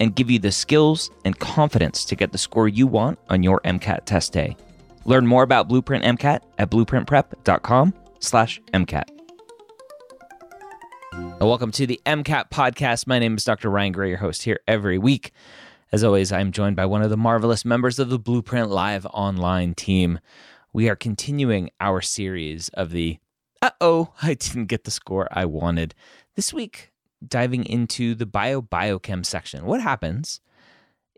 and give you the skills and confidence to get the score you want on your MCAT test day. Learn more about Blueprint MCAT at blueprintprep.com slash MCAT. Welcome to the MCAT podcast. My name is Dr. Ryan Gray, your host here every week. As always, I'm joined by one of the marvelous members of the Blueprint Live online team. We are continuing our series of the uh oh, I didn't get the score I wanted. This week, diving into the bio biochem section. What happens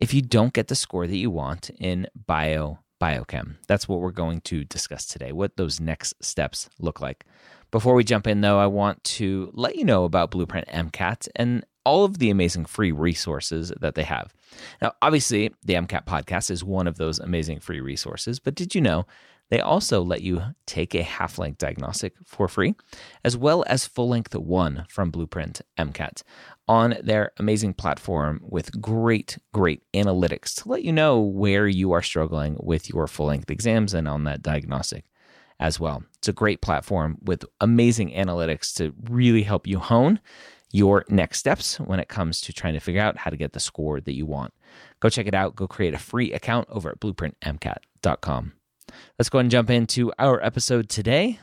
if you don't get the score that you want in bio biochem? That's what we're going to discuss today, what those next steps look like. Before we jump in, though, I want to let you know about Blueprint MCAT and all of the amazing free resources that they have. Now, obviously, the MCAT podcast is one of those amazing free resources, but did you know they also let you take a half length diagnostic for free, as well as full length one from Blueprint MCAT on their amazing platform with great, great analytics to let you know where you are struggling with your full length exams and on that diagnostic as well. It's a great platform with amazing analytics to really help you hone your next steps when it comes to trying to figure out how to get the score that you want. Go check it out. Go create a free account over at blueprintmcat.com. Let's go ahead and jump into our episode today.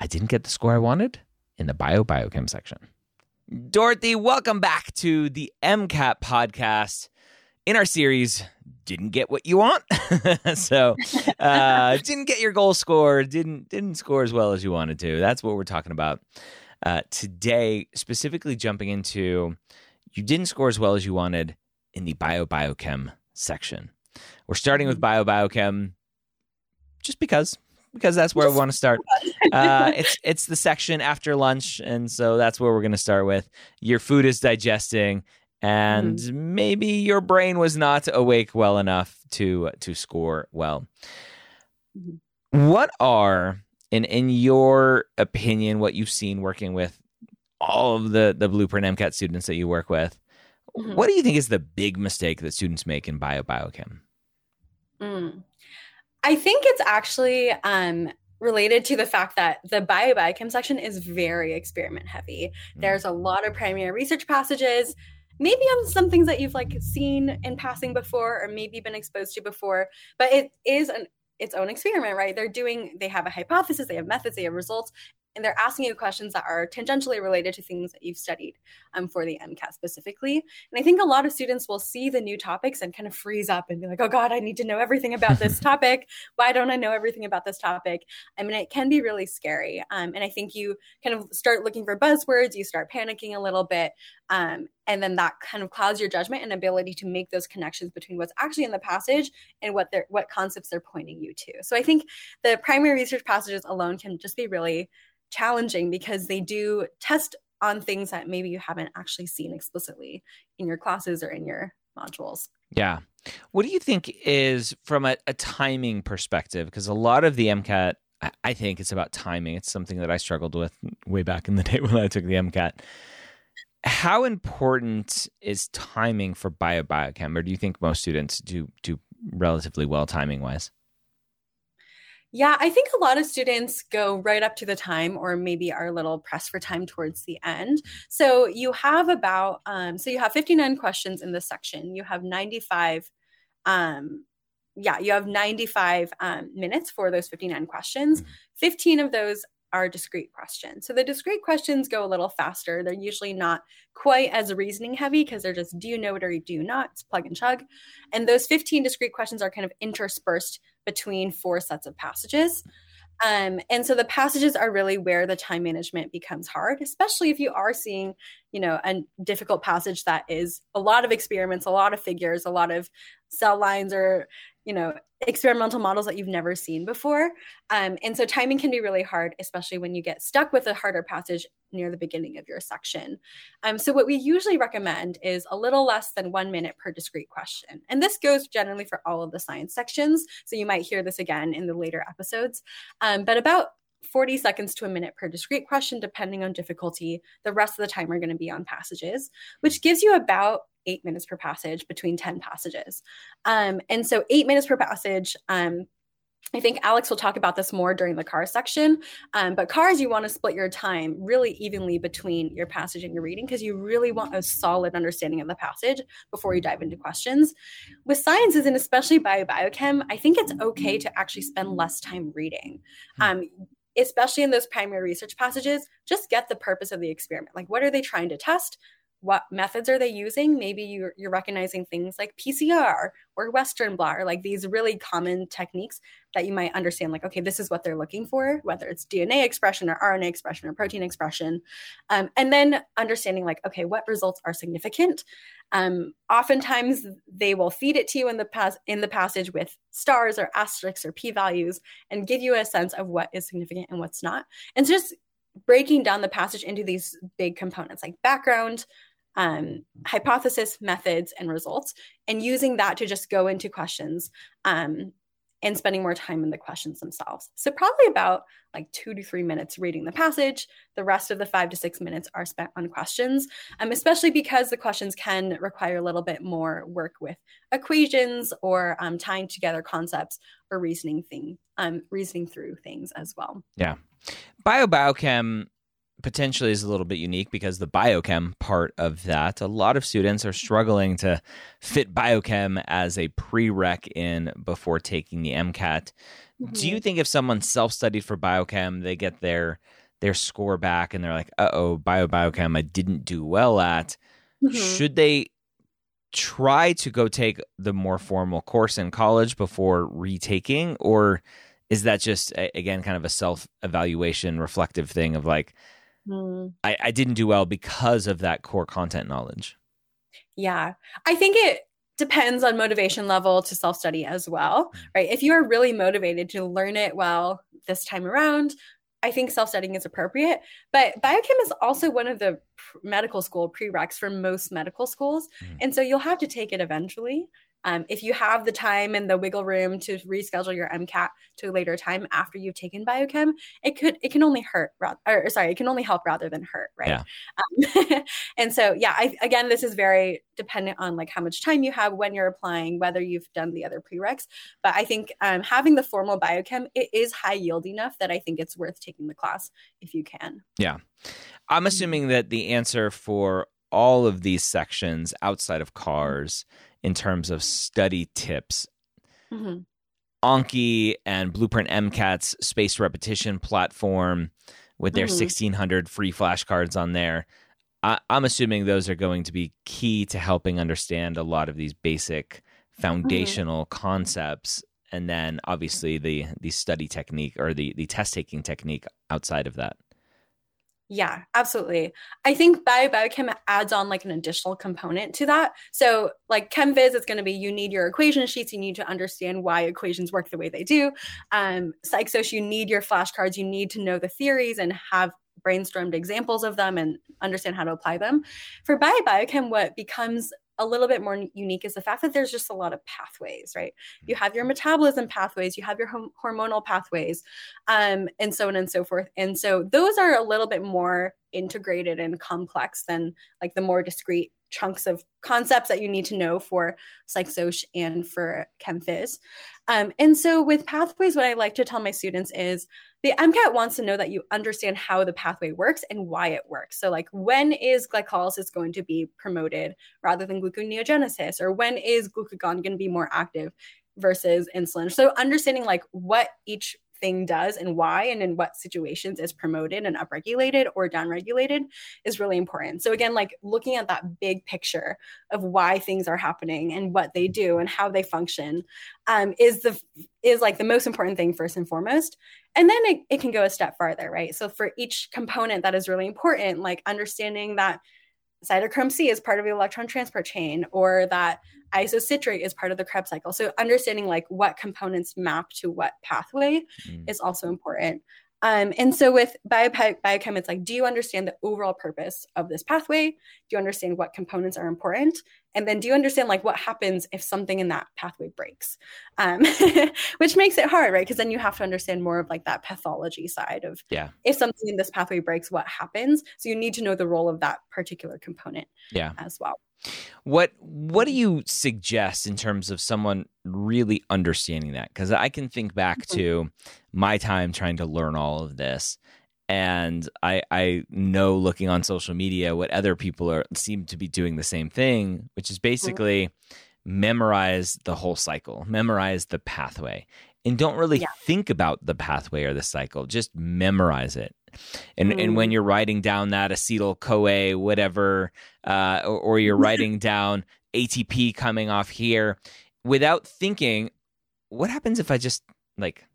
I didn't get the score I wanted in the bio biochem section. Dorothy, welcome back to the MCAT podcast. In our series, didn't get what you want, so uh, didn't get your goal score, didn't didn't score as well as you wanted to. That's what we're talking about uh, today. Specifically, jumping into you didn't score as well as you wanted in the bio biochem section. We're starting with bio biochem just because because that's where I want to start. Uh, it's it's the section after lunch, and so that's where we're going to start with. Your food is digesting, and mm-hmm. maybe your brain was not awake well enough to to score well. Mm-hmm. What are, in in your opinion, what you've seen working with all of the the Blueprint MCAT students that you work with? Mm-hmm. What do you think is the big mistake that students make in bio biochem? Mm. I think it's actually um, related to the fact that the bio biochem section is very experiment heavy. Mm. There's a lot of primary research passages, maybe on some things that you've like seen in passing before or maybe been exposed to before, but it is an its own experiment, right? They're doing, they have a hypothesis, they have methods, they have results, and they're asking you questions that are tangentially related to things that you've studied um, for the MCAT specifically. And I think a lot of students will see the new topics and kind of freeze up and be like, oh God, I need to know everything about this topic. Why don't I know everything about this topic? I mean, it can be really scary. Um, and I think you kind of start looking for buzzwords, you start panicking a little bit. Um, and then that kind of clouds your judgment and ability to make those connections between what's actually in the passage and what they're what concepts they're pointing you to. So I think the primary research passages alone can just be really challenging because they do test on things that maybe you haven't actually seen explicitly in your classes or in your modules. Yeah. What do you think is from a, a timing perspective? Because a lot of the MCAT, I think it's about timing. It's something that I struggled with way back in the day when I took the MCAT. How important is timing for bio biochem, or do you think most students do do relatively well timing wise? Yeah, I think a lot of students go right up to the time or maybe are a little pressed for time towards the end. So you have about, um, so you have 59 questions in this section. You have 95, um, yeah, you have 95 um, minutes for those 59 questions. Mm-hmm. 15 of those are discrete questions. So the discrete questions go a little faster. They're usually not quite as reasoning heavy because they're just do you know it or do you not? It's plug and chug. And those 15 discrete questions are kind of interspersed between four sets of passages. Um, and so the passages are really where the time management becomes hard, especially if you are seeing, you know, a difficult passage that is a lot of experiments, a lot of figures, a lot of cell lines or you know experimental models that you've never seen before. Um, and so timing can be really hard especially when you get stuck with a harder passage near the beginning of your section. Um, so what we usually recommend is a little less than one minute per discrete question. And this goes generally for all of the science sections. So you might hear this again in the later episodes. Um, but about 40 seconds to a minute per discrete question, depending on difficulty. The rest of the time we're going to be on passages, which gives you about eight minutes per passage between 10 passages. Um, and so, eight minutes per passage. Um, I think Alex will talk about this more during the car section. Um, but cars, you want to split your time really evenly between your passage and your reading because you really want a solid understanding of the passage before you dive into questions. With sciences and especially bio biochem, I think it's okay to actually spend less time reading. Hmm. Um, especially in those primary research passages, just get the purpose of the experiment. Like, what are they trying to test? What methods are they using? Maybe you're, you're recognizing things like pcr or western blot or like these really common techniques that you might understand like okay this is what they're looking for whether it's dna expression or rna expression or protein expression. Um, and then understanding like okay what results are significant? Um, oftentimes they will feed it to you in the pas- in the passage with stars or asterisks or p values and give you a sense of what is significant and what's not. And just breaking down the passage into these big components like background um, hypothesis, methods, and results, and using that to just go into questions um, and spending more time in the questions themselves. So, probably about like two to three minutes reading the passage. The rest of the five to six minutes are spent on questions, um, especially because the questions can require a little bit more work with equations or um, tying together concepts or reasoning thing, um, reasoning through things as well. Yeah, bio biochem potentially is a little bit unique because the biochem part of that, a lot of students are struggling to fit biochem as a prereq in before taking the MCAT. Mm-hmm. Do you think if someone self-studied for biochem, they get their their score back and they're like, "Uh oh, bio biochem, I didn't do well at." Mm-hmm. Should they try to go take the more formal course in college before retaking, or is that just again kind of a self evaluation reflective thing of like Mm. I, I didn't do well because of that core content knowledge. Yeah. I think it depends on motivation level to self study as well, mm. right? If you are really motivated to learn it well this time around, I think self studying is appropriate. But biochem is also one of the medical school prereqs for most medical schools. Mm. And so you'll have to take it eventually. Um, if you have the time and the wiggle room to reschedule your MCAT to a later time after you've taken biochem, it could it can only hurt or sorry, it can only help rather than hurt, right? Yeah. Um, and so yeah, I, again, this is very dependent on like how much time you have when you're applying, whether you've done the other prereqs. But I think um, having the formal biochem it is high yield enough that I think it's worth taking the class if you can. Yeah, I'm assuming that the answer for all of these sections outside of cars in terms of study tips. Mm-hmm. Anki and Blueprint MCAT's space repetition platform with their mm-hmm. 1600 free flashcards on there. I, am assuming those are going to be key to helping understand a lot of these basic foundational mm-hmm. concepts and then obviously the the study technique or the the test taking technique outside of that yeah, absolutely. I think bio biochem adds on like an additional component to that. So, like ChemPhys, it's going to be you need your equation sheets. You need to understand why equations work the way they do. Um, PsychSoc, you need your flashcards. You need to know the theories and have brainstormed examples of them and understand how to apply them. For bio biochem, what becomes a little bit more unique is the fact that there's just a lot of pathways, right? You have your metabolism pathways, you have your hormonal pathways, um, and so on and so forth. And so those are a little bit more integrated and complex than like the more discrete chunks of concepts that you need to know for PsychSoc and for ChemPhys. Um, and so with pathways, what I like to tell my students is the MCAT wants to know that you understand how the pathway works and why it works. So, like, when is glycolysis going to be promoted rather than gluconeogenesis, or when is glucagon going to be more active versus insulin? So, understanding like what each thing does and why and in what situations is promoted and upregulated or downregulated is really important. So again, like looking at that big picture of why things are happening and what they do and how they function um, is the is like the most important thing first and foremost and then it, it can go a step farther right so for each component that is really important like understanding that cytochrome c is part of the electron transport chain or that isocitrate is part of the krebs cycle so understanding like what components map to what pathway mm. is also important um, and so with bio, biochem, it's like, do you understand the overall purpose of this pathway? Do you understand what components are important? And then do you understand like what happens if something in that pathway breaks? Um, which makes it hard, right? Because then you have to understand more of like that pathology side of yeah. if something in this pathway breaks, what happens? So you need to know the role of that particular component yeah. as well. What what do you suggest in terms of someone really understanding that? Because I can think back mm-hmm. to my time trying to learn all of this, and I I know looking on social media what other people are seem to be doing the same thing, which is mm-hmm. basically mm-hmm. memorize the whole cycle, memorize the pathway, and don't really yeah. think about the pathway or the cycle. Just memorize it. And mm. and when mm. you're writing down that acetyl CoA whatever, uh, or, or you're writing down ATP coming off here, without thinking, what happens if I just like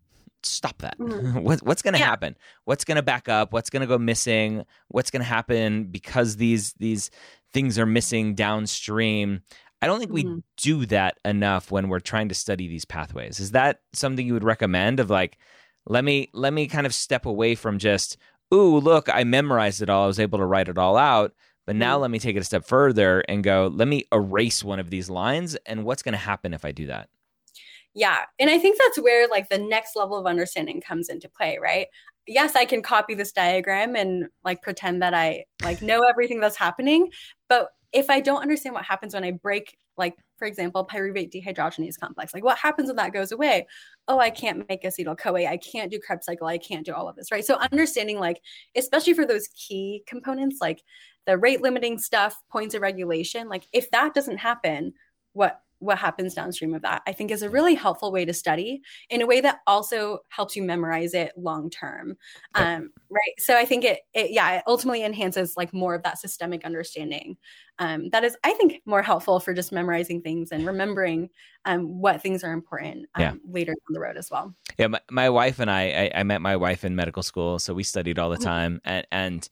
stop that? Mm. what, what's going to yeah. happen? What's going to back up? What's going to go missing? What's going to happen because these these things are missing downstream? I don't think mm-hmm. we do that enough when we're trying to study these pathways. Is that something you would recommend of like let me let me kind of step away from just ooh, look, I memorized it all. I was able to write it all out. But now mm-hmm. let me take it a step further and go, let me erase one of these lines and what's going to happen if I do that? Yeah. And I think that's where like the next level of understanding comes into play, right? Yes, I can copy this diagram and like pretend that I like know everything that's happening, but if I don't understand what happens when I break, like, for example, pyruvate dehydrogenase complex, like what happens when that goes away? Oh, I can't make acetyl CoA. I can't do Krebs cycle. I can't do all of this, right? So understanding, like, especially for those key components, like the rate limiting stuff, points of regulation, like if that doesn't happen, what what happens downstream of that i think is a really helpful way to study in a way that also helps you memorize it long term um, right so i think it, it, yeah it ultimately enhances like more of that systemic understanding um, that is i think more helpful for just memorizing things and remembering um, what things are important um, yeah. later down the road as well yeah my, my wife and I, I, I met my wife in medical school so we studied all the mm-hmm. time and and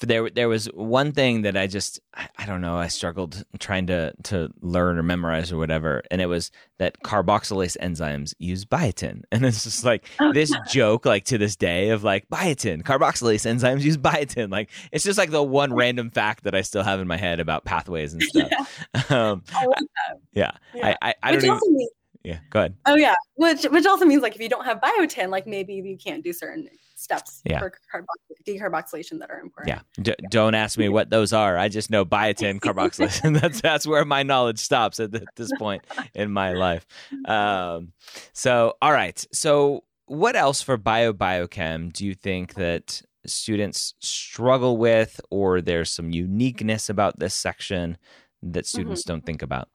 there there was one thing that I just I, don't know I struggled trying to to learn or memorize or whatever, and it was that carboxylase enzymes use biotin, and it's just like oh, this joke like to this day of like biotin carboxylase enzymes use biotin, like it's just like the one random fact that I still have in my head about pathways and stuff. Yeah, um, I yeah. yeah. I I, I don't even. Means- yeah, go ahead. Oh yeah, which which also means like if you don't have biotin, like maybe you can't do certain steps yeah. for decarboxylation that are important. Yeah. D- yeah. Don't ask me what those are. I just know biotin carboxylation. that's that's where my knowledge stops at, this point in my life. Um, so, all right. So, what else for bio biochem do you think that students struggle with, or there's some uniqueness about this section that students mm-hmm. don't think about?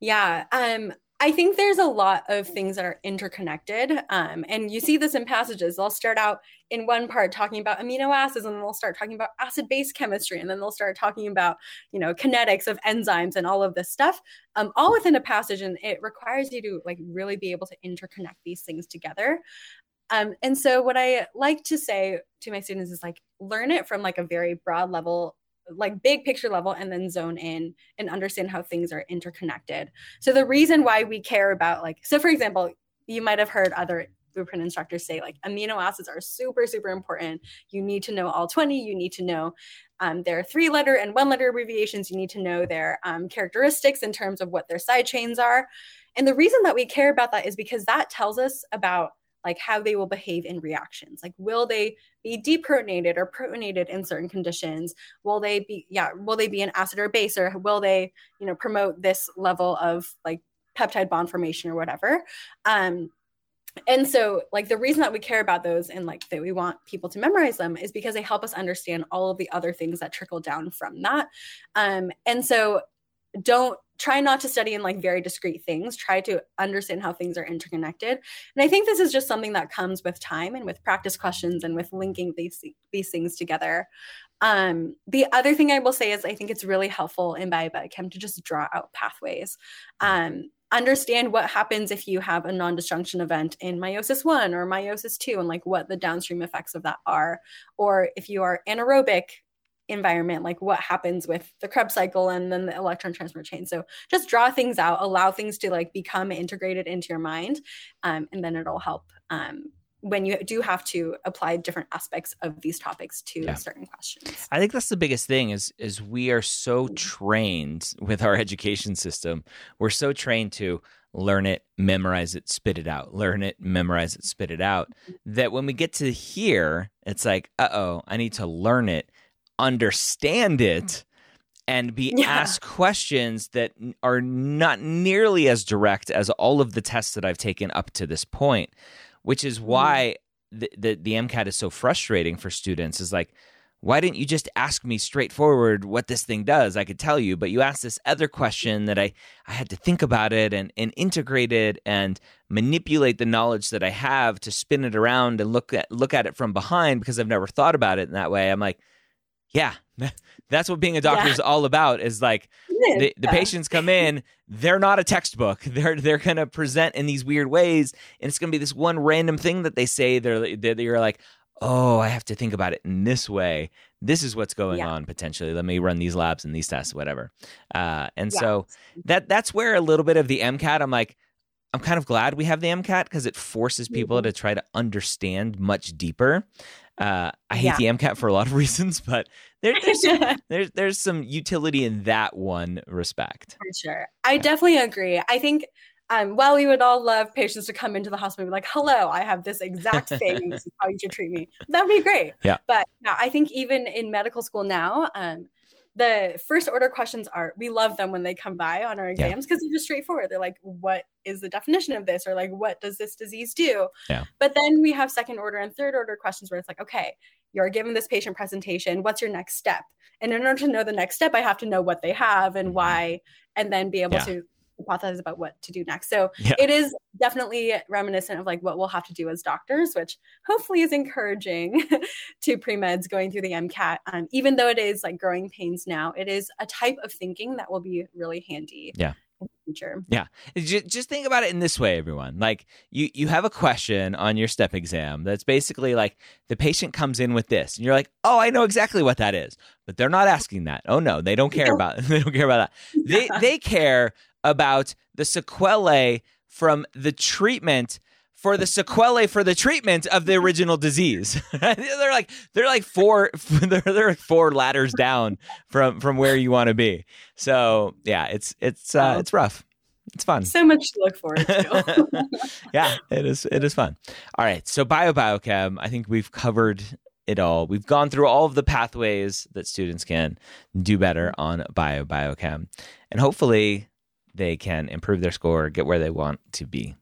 Yeah. Um, I think there's a lot of things that are interconnected. Um, and you see this in passages. They'll start out in one part talking about amino acids, and then they'll start talking about acid base chemistry, and then they'll start talking about, you know, kinetics of enzymes and all of this stuff, um, all within a passage. And it requires you to like really be able to interconnect these things together. Um, and so what I like to say to my students is like learn it from like a very broad level like big picture level and then zone in and understand how things are interconnected. So the reason why we care about like so for example, you might have heard other blueprint instructors say like amino acids are super super important. You need to know all 20, you need to know um, their three letter and one letter abbreviations, you need to know their um, characteristics in terms of what their side chains are. And the reason that we care about that is because that tells us about like how they will behave in reactions. Like, will they be deprotonated or protonated in certain conditions? Will they be, yeah, will they be an acid or base, or will they, you know, promote this level of like peptide bond formation or whatever? Um, and so like the reason that we care about those and like that we want people to memorize them is because they help us understand all of the other things that trickle down from that um, and so don't try not to study in like very discrete things. Try to understand how things are interconnected. And i think this is just something that comes with time and with practice questions and with linking these these things together. Um, the other thing i will say is i think it's really helpful in biochem to just draw out pathways. Um, understand what happens if you have a non-disjunction event in meiosis 1 or meiosis 2 and like what the downstream effects of that are. Or if you are anaerobic environment like what happens with the krebs cycle and then the electron transport chain. So just draw things out allow things to like become integrated into your mind um, and then it'll help um, when you do have to apply different aspects of these topics to yeah. certain questions. I think that's the biggest thing is is we are so trained with our education system. We're so trained to learn it memorize it spit it out learn it memorize it spit it out that when we get to here it's like uh-oh i need to learn it understand it and be yeah. asked questions that are not nearly as direct as all of the tests that I've taken up to this point, which is why mm. the, the, the MCAT is so frustrating for students. Is like, why didn't you just ask me straightforward what this thing does? I could tell you, but you asked this other question that I, I had to think about it and, and integrate it and manipulate the knowledge that I have to spin it around and look at look at it from behind because I've never thought about it in that way. I'm like, yeah, that's what being a doctor yeah. is all about. Is like the, the patients come in, they're not a textbook. They're they're gonna present in these weird ways, and it's gonna be this one random thing that they say. They're they're like, oh, I have to think about it in this way. This is what's going yeah. on potentially. Let me run these labs and these tests, whatever. Uh, and so that that's where a little bit of the MCAT. I'm like, I'm kind of glad we have the MCAT because it forces people mm-hmm. to try to understand much deeper. Uh, I hate yeah. the MCAT for a lot of reasons, but there, there's some, there's there's some utility in that one respect. For sure, I yeah. definitely agree. I think um, while we would all love patients to come into the hospital and be like, "Hello, I have this exact thing. this is how you should treat me," that would be great. Yeah. But yeah, I think even in medical school now, um, the first order questions are we love them when they come by on our exams because yeah. they're just straightforward. They're like, what is the definition of this? Or like, what does this disease do? Yeah. But then we have second order and third order questions where it's like, okay, you're given this patient presentation. What's your next step? And in order to know the next step, I have to know what they have and mm-hmm. why, and then be able yeah. to hypothesize about what to do next. So yeah. it is definitely reminiscent of like what we'll have to do as doctors, which hopefully is encouraging to pre-meds going through the MCAT. Um, even though it is like growing pains now, it is a type of thinking that will be really handy. Yeah. In the future. Yeah. Just think about it in this way, everyone. Like you, you have a question on your step exam that's basically like the patient comes in with this, and you're like, oh, I know exactly what that is, but they're not asking that. Oh no, they don't care about they don't care about that. They they care about the sequelae from the treatment for the sequelae for the treatment of the original disease. they're like they're like four they're, they're like four ladders down from from where you want to be. So yeah, it's it's uh, it's rough. It's fun. So much to look forward to. yeah, it is it is fun. All right, so bio biochem. I think we've covered it all. We've gone through all of the pathways that students can do better on bio biochem, and hopefully they can improve their score, get where they want to be.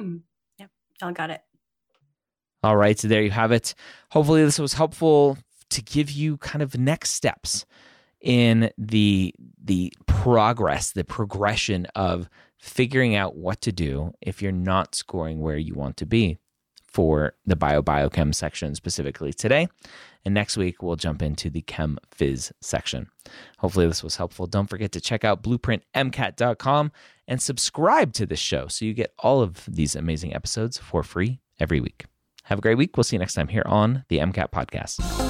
Mm. Yep, all got it. All right, so there you have it. Hopefully, this was helpful to give you kind of next steps in the the progress, the progression of figuring out what to do if you're not scoring where you want to be for the bio biochem section specifically today. And next week, we'll jump into the Chem Phys section. Hopefully, this was helpful. Don't forget to check out blueprintmcat.com and subscribe to this show so you get all of these amazing episodes for free every week. Have a great week. We'll see you next time here on the MCAT Podcast.